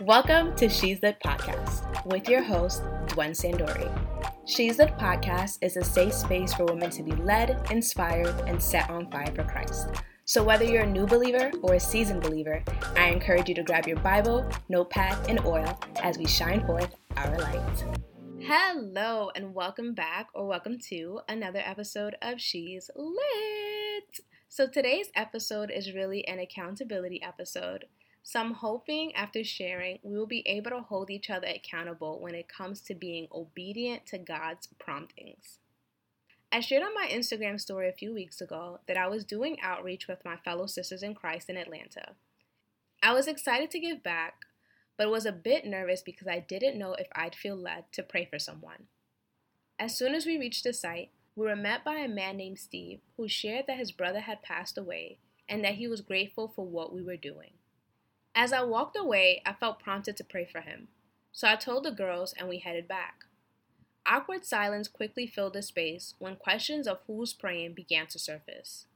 Welcome to She's Litt Podcast with your host, Dwen Sandori. She's Litt Podcast is a safe space for women to be led, inspired, and set on fire for Christ. So, whether you're a new believer or a seasoned believer, I encourage you to grab your Bible, notepad, and oil as we shine forth our light. Hello, and welcome back or welcome to another episode of She's Litt. So, today's episode is really an accountability episode. So I'm hoping after sharing, we will be able to hold each other accountable when it comes to being obedient to God's promptings. I shared on my Instagram story a few weeks ago that I was doing outreach with my fellow sisters in Christ in Atlanta. I was excited to give back, but was a bit nervous because I didn't know if I'd feel led to pray for someone. As soon as we reached the site, we were met by a man named Steve who shared that his brother had passed away and that he was grateful for what we were doing. As I walked away, I felt prompted to pray for him. So I told the girls and we headed back. Awkward silence quickly filled the space when questions of who's praying began to surface.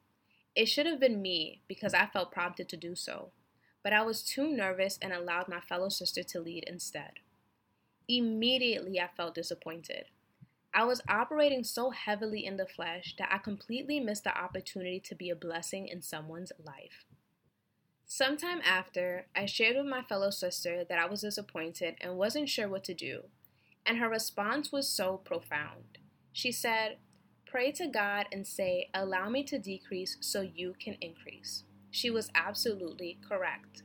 It should have been me because I felt prompted to do so, but I was too nervous and allowed my fellow sister to lead instead. Immediately, I felt disappointed. I was operating so heavily in the flesh that I completely missed the opportunity to be a blessing in someone's life. Sometime after, I shared with my fellow sister that I was disappointed and wasn't sure what to do, and her response was so profound. She said, Pray to God and say, Allow me to decrease so you can increase. She was absolutely correct.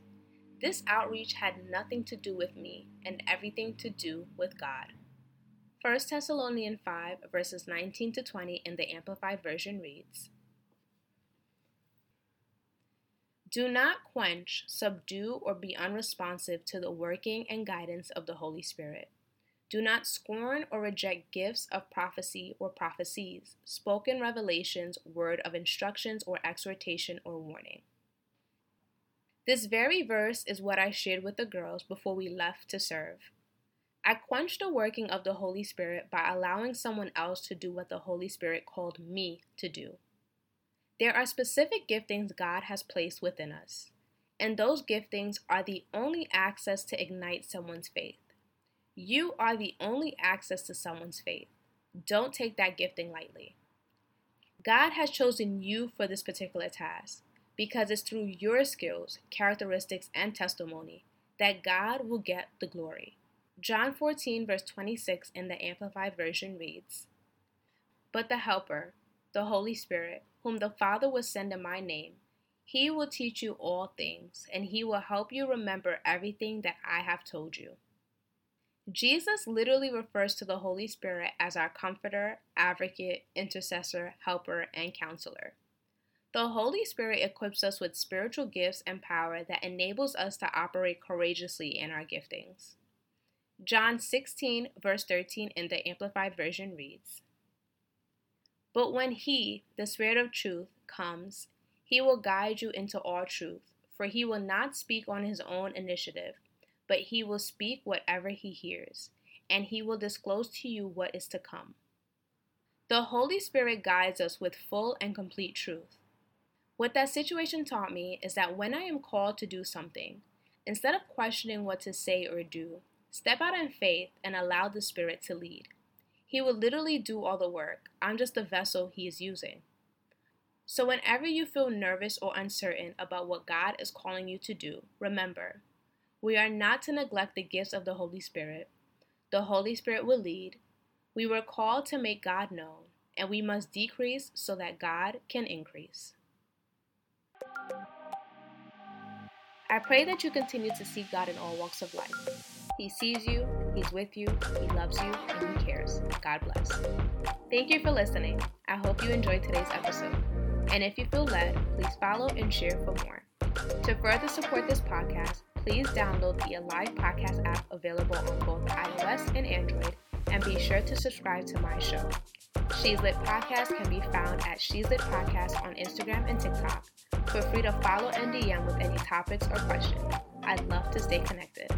This outreach had nothing to do with me and everything to do with God. 1 Thessalonians 5, verses 19 to 20 in the Amplified Version reads, Do not quench, subdue, or be unresponsive to the working and guidance of the Holy Spirit. Do not scorn or reject gifts of prophecy or prophecies, spoken revelations, word of instructions or exhortation or warning. This very verse is what I shared with the girls before we left to serve. I quenched the working of the Holy Spirit by allowing someone else to do what the Holy Spirit called me to do. There are specific giftings God has placed within us, and those giftings are the only access to ignite someone's faith. You are the only access to someone's faith. Don't take that gifting lightly. God has chosen you for this particular task because it's through your skills, characteristics, and testimony that God will get the glory. John 14, verse 26 in the Amplified Version reads But the Helper, the Holy Spirit, whom the Father will send in my name. He will teach you all things, and he will help you remember everything that I have told you. Jesus literally refers to the Holy Spirit as our comforter, advocate, intercessor, helper, and counselor. The Holy Spirit equips us with spiritual gifts and power that enables us to operate courageously in our giftings. John 16, verse 13 in the Amplified Version reads but when He, the Spirit of truth, comes, He will guide you into all truth, for He will not speak on His own initiative, but He will speak whatever He hears, and He will disclose to you what is to come. The Holy Spirit guides us with full and complete truth. What that situation taught me is that when I am called to do something, instead of questioning what to say or do, step out in faith and allow the Spirit to lead. He will literally do all the work. I'm just the vessel he is using. So, whenever you feel nervous or uncertain about what God is calling you to do, remember, we are not to neglect the gifts of the Holy Spirit. The Holy Spirit will lead. We were called to make God known, and we must decrease so that God can increase. I pray that you continue to seek God in all walks of life. He sees you, He's with you, He loves you, and He cares. God bless. Thank you for listening. I hope you enjoyed today's episode. And if you feel led, please follow and share for more. To further support this podcast, please download the Alive Podcast app available on both iOS and Android, and be sure to subscribe to my show. She's Litt Podcast can be found at She's Litt Podcast on Instagram and TikTok. Feel free to follow and DM with any topics or questions. I'd love to stay connected.